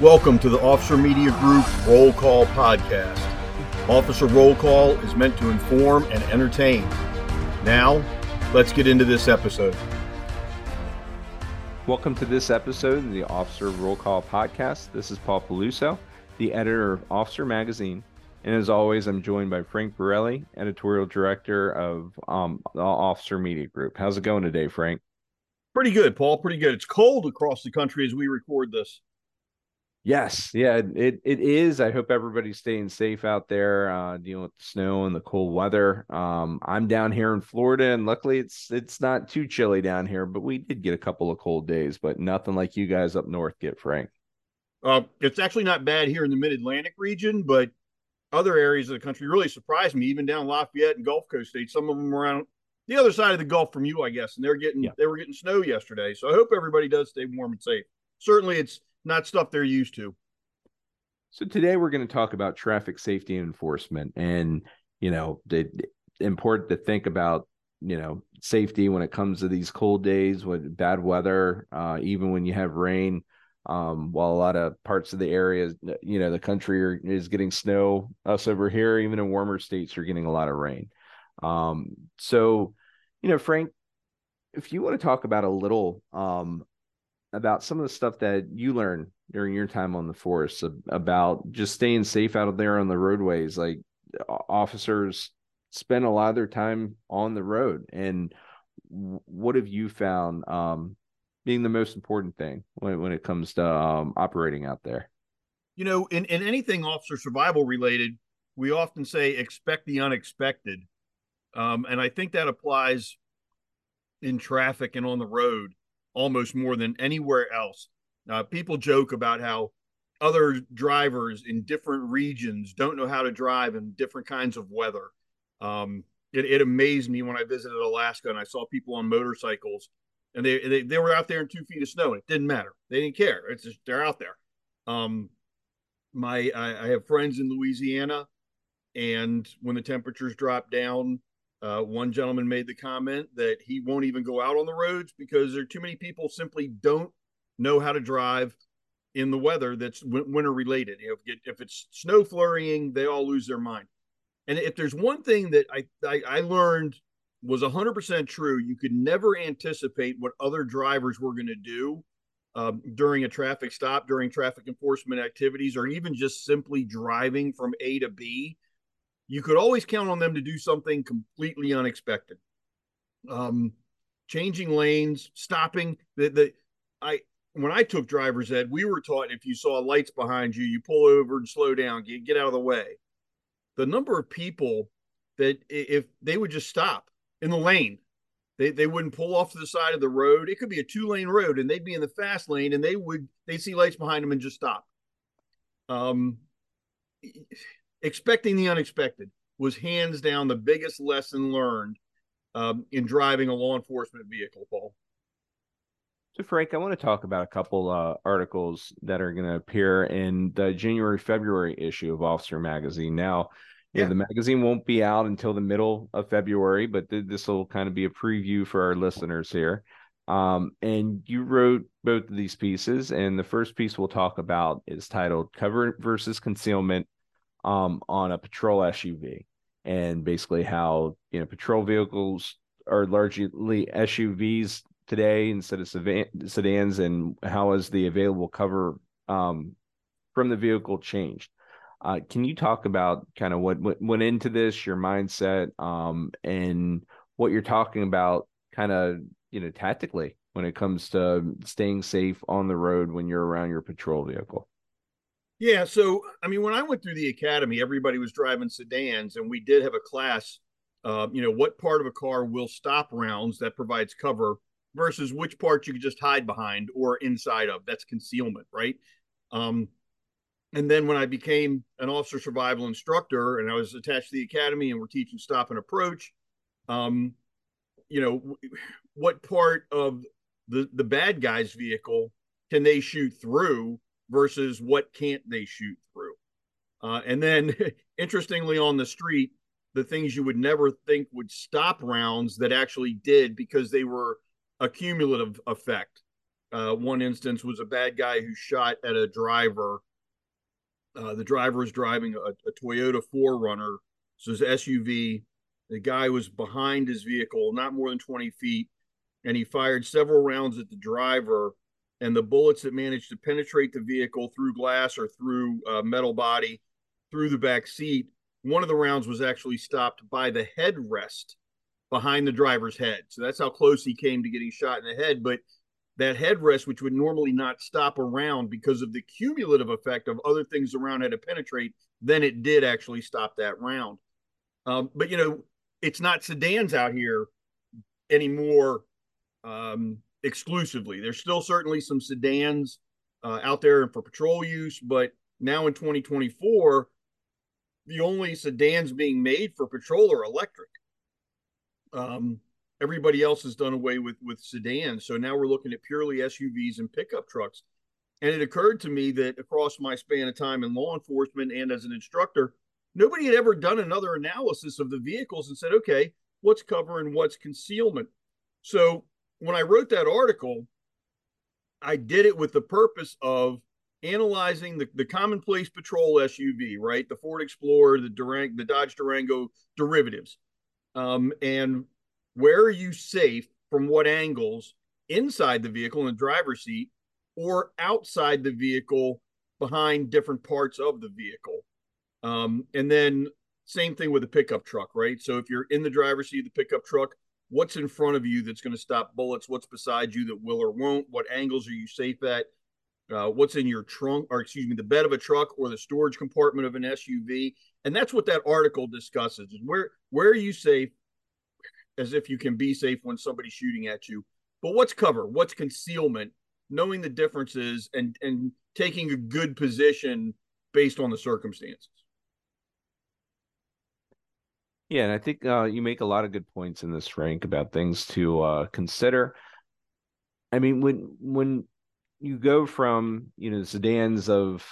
Welcome to the Officer Media Group Roll Call Podcast. Officer Roll Call is meant to inform and entertain. Now, let's get into this episode. Welcome to this episode of the Officer Roll Call Podcast. This is Paul Peluso, the editor of Officer Magazine. And as always, I'm joined by Frank Borelli, editorial director of um, the Officer Media Group. How's it going today, Frank? Pretty good, Paul. Pretty good. It's cold across the country as we record this. Yes, yeah, it it is. I hope everybody's staying safe out there, uh, dealing with the snow and the cold weather. Um, I'm down here in Florida, and luckily it's it's not too chilly down here, but we did get a couple of cold days, but nothing like you guys up north get, Frank. Uh, it's actually not bad here in the Mid Atlantic region, but other areas of the country really surprised me. Even down Lafayette and Gulf Coast states, some of them around the other side of the Gulf from you, I guess, and they're getting yeah. they were getting snow yesterday. So I hope everybody does stay warm and safe. Certainly, it's not stuff they're used to. So today we're going to talk about traffic safety and enforcement, and you know, the important to think about you know safety when it comes to these cold days with bad weather, uh, even when you have rain. Um, while a lot of parts of the area, you know, the country are, is getting snow, us over here, even in warmer states, are getting a lot of rain. Um, so, you know, Frank, if you want to talk about a little um, about some of the stuff that you learned during your time on the force about just staying safe out of there on the roadways. Like officers spend a lot of their time on the road, and what have you found um, being the most important thing when, when it comes to um, operating out there? You know, in, in anything officer survival related, we often say expect the unexpected. Um, and I think that applies in traffic and on the road almost more than anywhere else. Uh, people joke about how other drivers in different regions don't know how to drive in different kinds of weather. Um, it, it, amazed me when I visited Alaska and I saw people on motorcycles and they, they, they were out there in two feet of snow and it didn't matter. They didn't care. It's just, they're out there. Um, my, I, I have friends in Louisiana and when the temperatures drop down, uh, one gentleman made the comment that he won't even go out on the roads because there are too many people simply don't know how to drive in the weather that's winter related. You know, if, if it's snow flurrying, they all lose their mind. And if there's one thing that I, I, I learned was 100% true, you could never anticipate what other drivers were going to do um, during a traffic stop, during traffic enforcement activities, or even just simply driving from A to B you could always count on them to do something completely unexpected. Um, changing lanes, stopping. The, the I when I took driver's ed, we were taught if you saw lights behind you, you pull over and slow down, get, get out of the way. The number of people that if they would just stop in the lane, they, they wouldn't pull off to the side of the road. It could be a two lane road and they'd be in the fast lane and they would they'd see lights behind them and just stop. Um, expecting the unexpected was hands down the biggest lesson learned um, in driving a law enforcement vehicle, Paul. So, Frank, I want to talk about a couple uh, articles that are going to appear in the January February issue of Officer Magazine. Now, yeah, the magazine won't be out until the middle of February, but th- this will kind of be a preview for our listeners here. Um, and you wrote both of these pieces, and the first piece we'll talk about is titled "Cover versus Concealment um, on a patrol SUV, and basically how you know patrol vehicles are largely SUVs today instead of sedans, and how has the available cover um, from the vehicle changed? Uh, can you talk about kind of what, what went into this, your mindset, um, and what you're talking about, kind of you know tactically when it comes to staying safe on the road when you're around your patrol vehicle? Yeah. So, I mean, when I went through the academy, everybody was driving sedans, and we did have a class. Uh, you know, what part of a car will stop rounds that provides cover versus which part you could just hide behind or inside of. That's concealment, right? Um, and then when I became an officer survival instructor and I was attached to the academy and we're teaching stop and approach, um, you know, what part of the the bad guy's vehicle can they shoot through versus what can't they shoot through. Uh, and then, interestingly, on the street, the things you would never think would stop rounds that actually did because they were a cumulative effect. Uh, one instance was a bad guy who shot at a driver. Uh, the driver was driving a, a Toyota 4Runner, so his SUV. The guy was behind his vehicle, not more than 20 feet, and he fired several rounds at the driver. And the bullets that managed to penetrate the vehicle through glass or through uh, metal body, through the back seat, one of the rounds was actually stopped by the headrest behind the driver's head. So that's how close he came to getting shot in the head. But that headrest, which would normally not stop around because of the cumulative effect of other things around had to penetrate, then it did actually stop that round. Um, but you know, it's not sedans out here anymore um, exclusively. There's still certainly some sedans uh, out there for patrol use, but now in 2024, the only sedans being made for patrol are electric. Um, everybody else has done away with with sedans, so now we're looking at purely SUVs and pickup trucks. And it occurred to me that across my span of time in law enforcement and as an instructor, nobody had ever done another analysis of the vehicles and said, okay, what's cover and what's concealment. So when I wrote that article, I did it with the purpose of analyzing the, the commonplace patrol SUV, right? The Ford Explorer, the Durang, the Dodge Durango derivatives. Um, and where are you safe from what angles inside the vehicle in the driver's seat or outside the vehicle behind different parts of the vehicle? Um, and then same thing with a pickup truck, right? So if you're in the driver's seat of the pickup truck, what's in front of you that's going to stop bullets? What's beside you that will or won't? What angles are you safe at? uh, what's in your trunk, or excuse me, the bed of a truck or the storage compartment of an SUV, and that's what that article discusses. Is where where are you safe, as if you can be safe when somebody's shooting at you, but what's cover, what's concealment, knowing the differences, and and taking a good position based on the circumstances. Yeah, and I think uh, you make a lot of good points in this, Frank, about things to uh, consider. I mean, when when you go from you know sedans of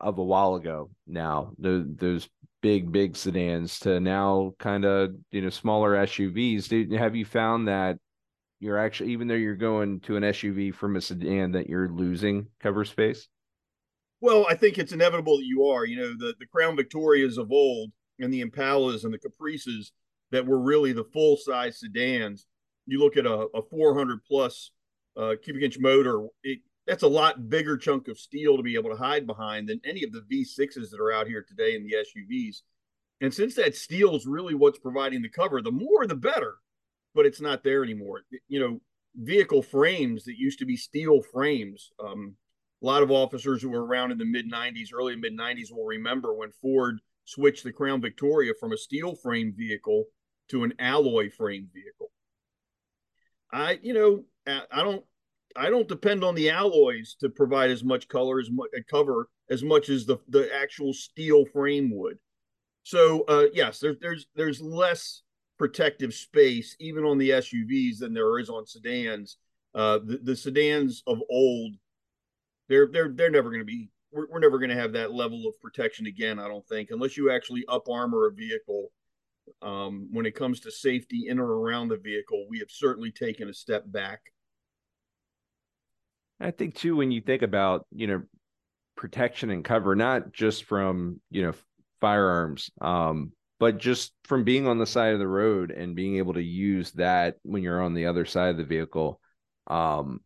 of a while ago now the, those big big sedans to now kind of you know smaller SUVs. Do, have you found that you're actually even though you're going to an SUV from a sedan that you're losing cover space? Well, I think it's inevitable that you are. You know, the the Crown Victorias of old and the Impalas and the Caprices that were really the full size sedans. You look at a, a 400 plus uh, cubic inch motor, it, that's a lot bigger chunk of steel to be able to hide behind than any of the V6s that are out here today in the SUVs. And since that steel is really what's providing the cover, the more the better, but it's not there anymore. You know, vehicle frames that used to be steel frames. Um, a lot of officers who were around in the mid 90s, early mid 90s will remember when Ford switched the Crown Victoria from a steel frame vehicle to an alloy frame vehicle. I, you know, I don't I don't depend on the alloys to provide as much color as much cover as much as the the actual steel frame would. So uh, yes, there's there's there's less protective space even on the SUVs than there is on sedans. Uh, the, the sedans of old, they're they're they're never going to be. We're, we're never going to have that level of protection again. I don't think, unless you actually up armor a vehicle. Um, when it comes to safety in or around the vehicle, we have certainly taken a step back I think too, when you think about, you know, protection and cover, not just from, you know, firearms, um, but just from being on the side of the road and being able to use that when you're on the other side of the vehicle, um,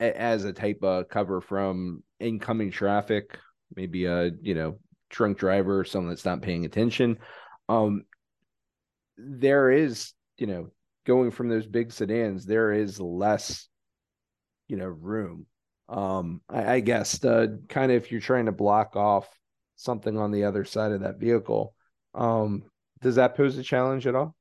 as a type of cover from incoming traffic, maybe a, you know, drunk driver, someone that's not paying attention. Um, there is, you know, going from those big sedans, there is less you know room. Um i, I guess the kind of if you're trying to block off something on the other side of that vehicle um does that pose a challenge at all?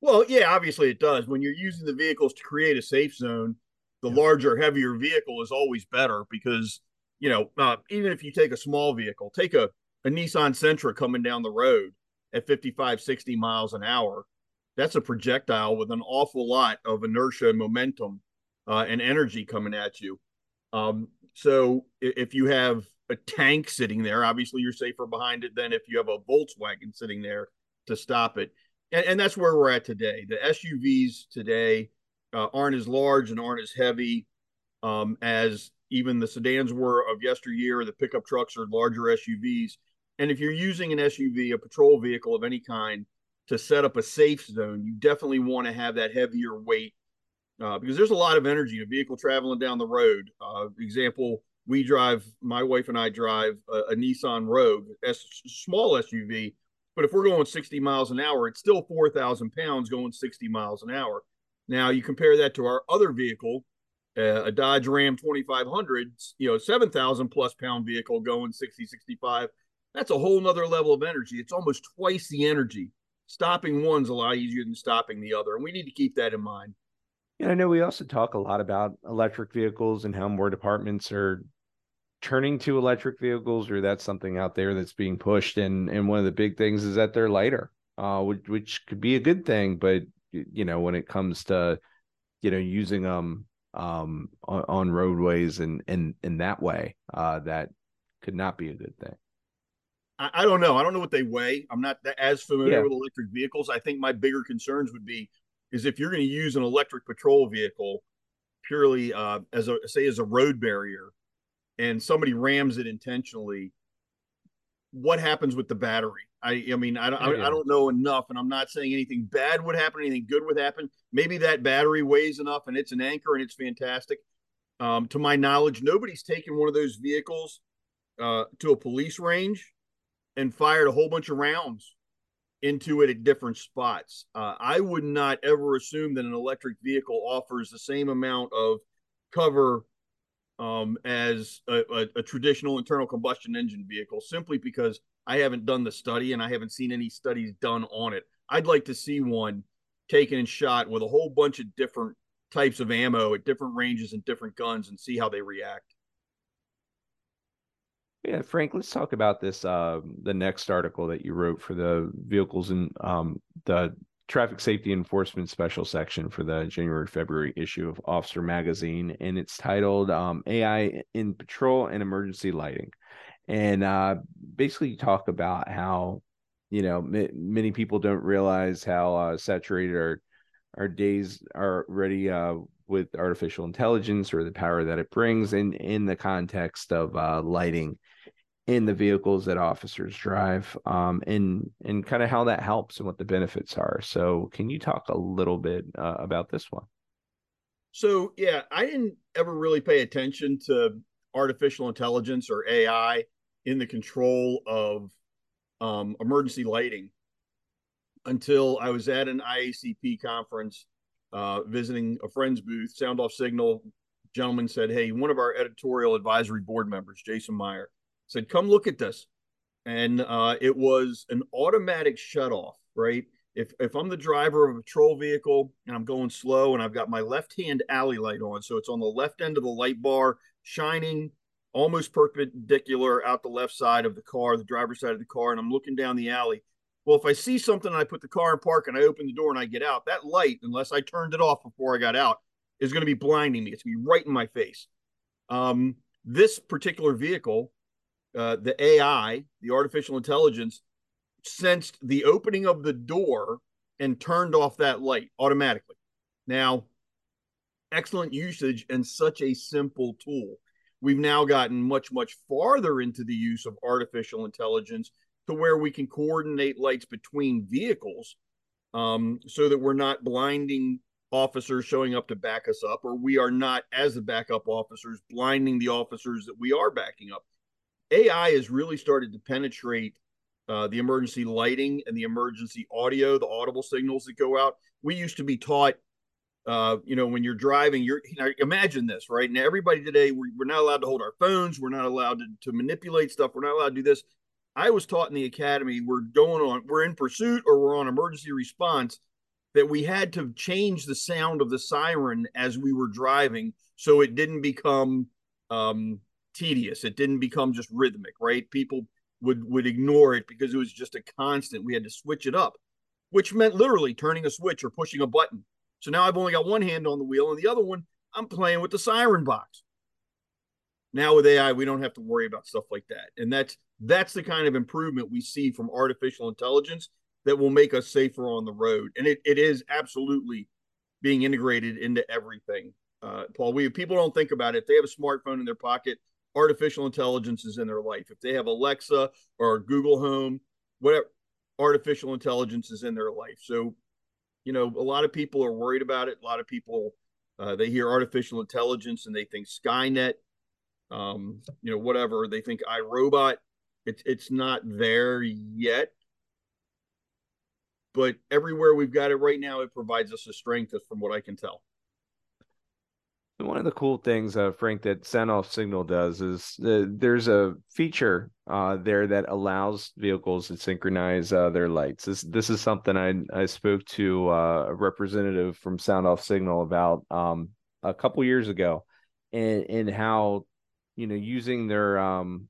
Well yeah obviously it does. When you're using the vehicles to create a safe zone the yeah. larger heavier vehicle is always better because you know uh, even if you take a small vehicle take a, a nissan sentra coming down the road at 55 60 miles an hour that's a projectile with an awful lot of inertia and momentum uh, and energy coming at you. Um, so if you have a tank sitting there, obviously you're safer behind it than if you have a Volkswagen sitting there to stop it. And, and that's where we're at today. The SUVs today uh, aren't as large and aren't as heavy. um, as even the sedans were of yesteryear. The pickup trucks are larger SUVs. And if you're using an SUV, a patrol vehicle of any kind, to set up a safe zone, you definitely want to have that heavier weight uh, because there's a lot of energy in a vehicle traveling down the road. Uh, example, we drive, my wife and I drive a, a Nissan Rogue, a small SUV, but if we're going 60 miles an hour, it's still 4,000 pounds going 60 miles an hour. Now you compare that to our other vehicle, uh, a Dodge Ram 2500, you know, 7,000 plus pound vehicle going 60, 65. That's a whole nother level of energy. It's almost twice the energy. Stopping one's a lot easier than stopping the other. And we need to keep that in mind. And I know we also talk a lot about electric vehicles and how more departments are turning to electric vehicles, or that's something out there that's being pushed. And and one of the big things is that they're lighter, uh, which, which could be a good thing. But you know, when it comes to you know using them um, on, on, roadways and in in that way, uh, that could not be a good thing. I, I don't know. I don't know what they weigh. I'm not as familiar yeah. with electric vehicles. I think my bigger concerns would be is if you're going to use an electric patrol vehicle purely uh, as a say as a road barrier, and somebody rams it intentionally, what happens with the battery? I, I mean, I don't, I, I, don't know enough, and I'm not saying anything bad would happen, anything good would happen. Maybe that battery weighs enough, and it's an anchor, and it's fantastic. Um, to my knowledge, nobody's taken one of those vehicles uh, to a police range and fired a whole bunch of rounds into it at different spots. Uh, I would not ever assume that an electric vehicle offers the same amount of cover um, as a, a, a, traditional internal combustion engine vehicle, simply because I haven't done the study and I haven't seen any studies done on it. I'd like to see one taken and shot with a whole bunch of different types of ammo at different ranges and different guns and see how they react. Yeah, Frank, let's talk about this. Uh, the next article that you wrote for the vehicles and um, the traffic safety enforcement special section for the January February issue of Officer Magazine, and it's titled um, "AI in Patrol and Emergency Lighting." And uh, basically, talk about how you know m- many people don't realize how uh, saturated our our days are already uh, with artificial intelligence or the power that it brings in in the context of uh, lighting in the vehicles that officers drive um, and and kind of how that helps and what the benefits are. So can you talk a little bit uh, about this one? So yeah i didn't ever really pay attention to artificial intelligence or ai in the control of um, emergency lighting until i was at an iacp conference uh, visiting a friend's booth sound off signal gentleman said hey one of our editorial advisory board members jason meyer said, "Come look at this," and uh, it was an automatic shutoff. Right, if if I'm the driver of a patrol vehicle and I'm going slow and I've got my left hand alley light on, so it's on the left end of the light bar, shining almost perpendicular out the left side of the car, the driver's side of the car, and I'm looking down the alley. Well, if I see something and I put the car in park and I open the door and I get out, that light, unless I turned it off before I got out, is going to be blinding me. It's going to be right in my face. Um, this particular vehicle uh, the AI, the artificial intelligence, sensed the opening of the door and turned off that light automatically. Now, excellent usage and such a simple tool. We've now gotten much, much farther into the use of artificial intelligence to where we can coordinate lights between vehicles um, so that we're not blinding officers showing up to back us up, or we are not, as the backup officers, blinding the officers that we are backing up. AI has really started to penetrate uh, the emergency lighting and the emergency audio, the audible signals that go out. We used to be taught, uh, you know, when you're driving, you're you know, imagine this, right? Now, everybody today, we're, we're not allowed to hold our phones, we're not allowed to, to manipulate stuff, we're not allowed to do this. I was taught in the academy, we're going on, we're in pursuit or we're on emergency response, that we had to change the sound of the siren as we were driving so it didn't become um, tedious. It didn't become just rhythmic, right? People would would ignore it because it was just a constant. We had to switch it up, which meant literally turning a switch or pushing a button. So now I've only got one hand on the wheel and the other one I'm playing with the siren box. Now with AI, we don't have to worry about stuff like that. And that's that's the kind of improvement we see from artificial intelligence that will make us safer on the road. And it, it is absolutely being integrated into everything. uh, Paul. We people don't think about it. If they have a smartphone in their pocket, artificial intelligence is in their life. If they have Alexa or Google Home, whatever, artificial intelligence is in their life. So, you know, a lot of people are worried about it. A lot of people uh, they hear artificial intelligence and they think Skynet, um, you know, whatever. They think iRobot. It's it's not there yet, but everywhere we've got it right now, it provides us a strength, from what I can tell. One of the cool things, uh, Frank, that Sound Off Signal does is uh, there's a feature uh, there that allows vehicles to synchronize uh, their lights. This this is something I I spoke to uh, a representative from Sound Off Signal about um, a couple years ago, and and how you know using their um,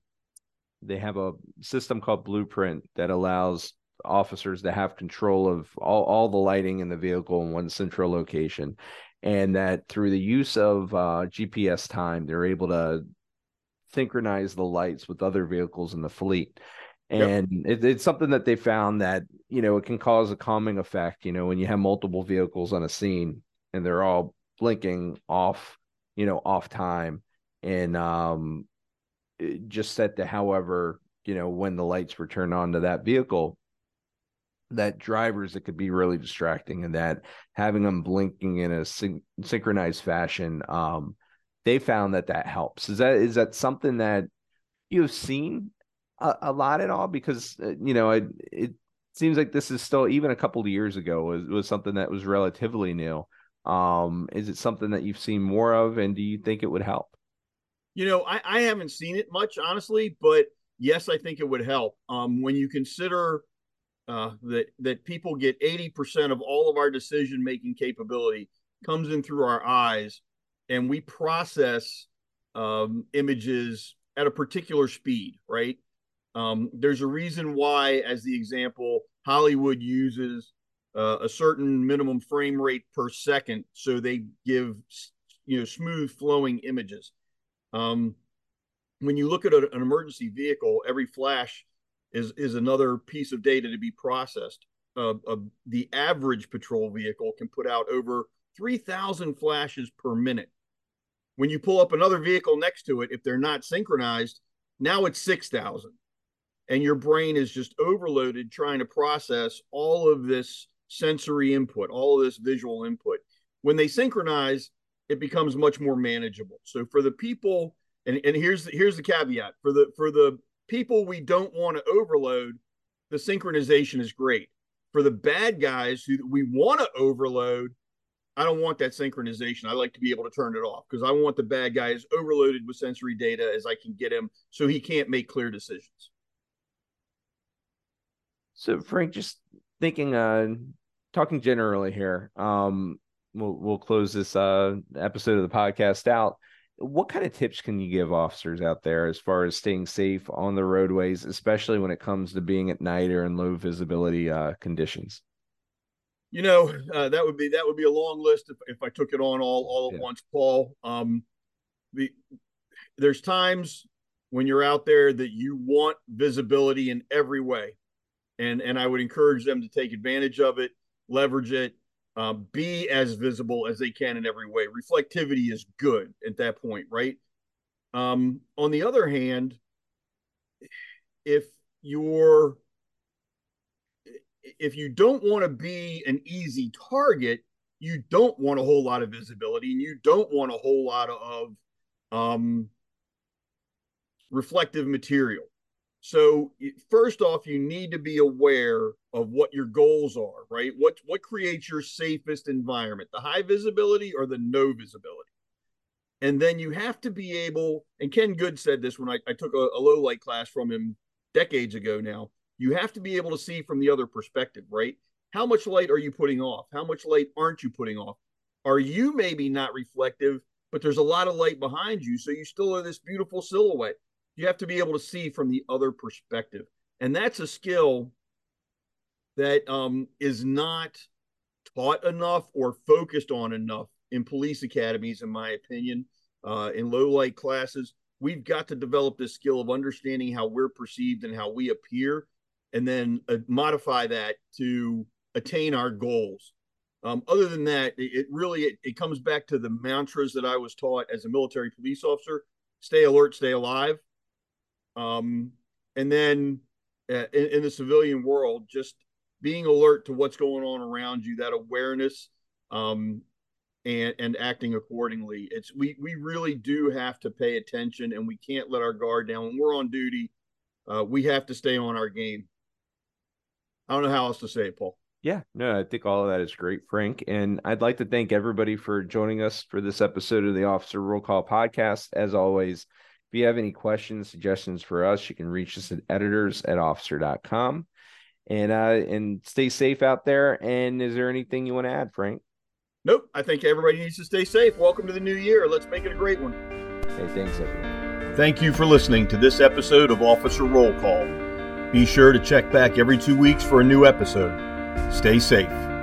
they have a system called Blueprint that allows officers to have control of all, all the lighting in the vehicle in one central location and that through the use of uh, GPS time, they're able to synchronize the lights with other vehicles in the fleet. And yep. it, it's something that they found that you know it can cause a calming effect. You know, when you have multiple vehicles on a scene and they're all blinking off, you know, off time, and um, just set to however you know when the lights were turned on to that vehicle that drivers that could be really distracting and that having them blinking in a syn- synchronized fashion um they found that that helps. Is that is that something that you've seen a, a lot at all? Because uh, you know it, it seems like this is still even a couple of years ago was, was something that was relatively new. Um is it something that you've seen more of and do you think it would help? You know i, I haven't seen it much honestly but yes i think it would help. Um when you consider uh, that that people get 80% of all of our decision making capability comes in through our eyes and we process um, images at a particular speed right? Um, there's a reason why as the example hollywood uses uh, a certain minimum frame rate per second so they give you know smooth flowing images. Um, when you look at a, an emergency vehicle every flash is is another piece of data to be processed. Uh, uh, the average patrol vehicle can put out over 3,000 flashes per minute. When you pull up another vehicle next to it, if they're not synchronized, now it's 6,000. And your brain is just overloaded trying to process all of this sensory input, all of this visual input. When they synchronize, it becomes much more manageable. So for the people, and, and here's the, here's the caveat for the for the people we don't want to overload, the synchronization is great. For the bad guys who we want to overload, I don't want that synchronization. I like to be able to turn it off because I want the bad guy as overloaded with sensory data as I can get him so he can't make clear decisions. So Frank, just thinking uh talking generally here, um we'll we'll close this uh episode of the podcast out what kind of tips can you give officers out there as far as staying safe on the roadways, especially when it comes to being at night or in low visibility uh, conditions? You know, uh, that would be that would be a long list if, if I took it on all all at yeah. once, Paul. Um, the there's times when you're out there that you want visibility in every way, and and I would encourage them to take advantage of it, leverage it, uh, be as visible as they can in every way. Reflectivity is good at that point, right? Um, on the other hand, if you're if you don't want to be an easy target, you don't want a whole lot of visibility and you don't want a whole lot of um, reflective material. So first off, you need to be aware of what your goals are, right? What what creates your safest environment, the high visibility or the no visibility? And then you have to be able, and Ken Good said this when I, I took a, a low light class from him decades ago now. You have to be able to see from the other perspective, right? How much light are you putting off? How much light aren't you putting off? Are you maybe not reflective, but there's a lot of light behind you, so you still are this beautiful silhouette? You have to be able to see from the other perspective. And that's a skill that um, is not taught enough or focused on enough in police academies, in my opinion, uh, in low light classes. We've got to develop this skill of understanding how we're perceived and how we appear, and then uh, modify that to attain our goals. Um, other than that, it, it really it, it, comes back to the mantras that I was taught as a military police officer: stay alert, stay alive. Um, and then uh, in, in, the civilian world, just being alert to what's going on around you, that awareness, um, and and acting accordingly. It's we we really do have to pay attention, and we can't let our guard down when we're on duty. Uh, we have to stay on our game. I don't know how else to say it, Paul. Yeah, no, I think all of that is great, Frank. And I'd like to thank everybody for joining us for this episode of the Officer Roll Call podcast. As always, if you have any questions, suggestions for us, you can reach us at editors at officer.com. And uh and stay safe out there. And is there anything you want to add, Frank? Nope. I think everybody needs to stay safe. Welcome to the new year. Let's make it a great one. Hey, thanks everyone. Thank you for listening to this episode of Officer Roll Call. Be sure to check back every two weeks for a new episode. Stay safe.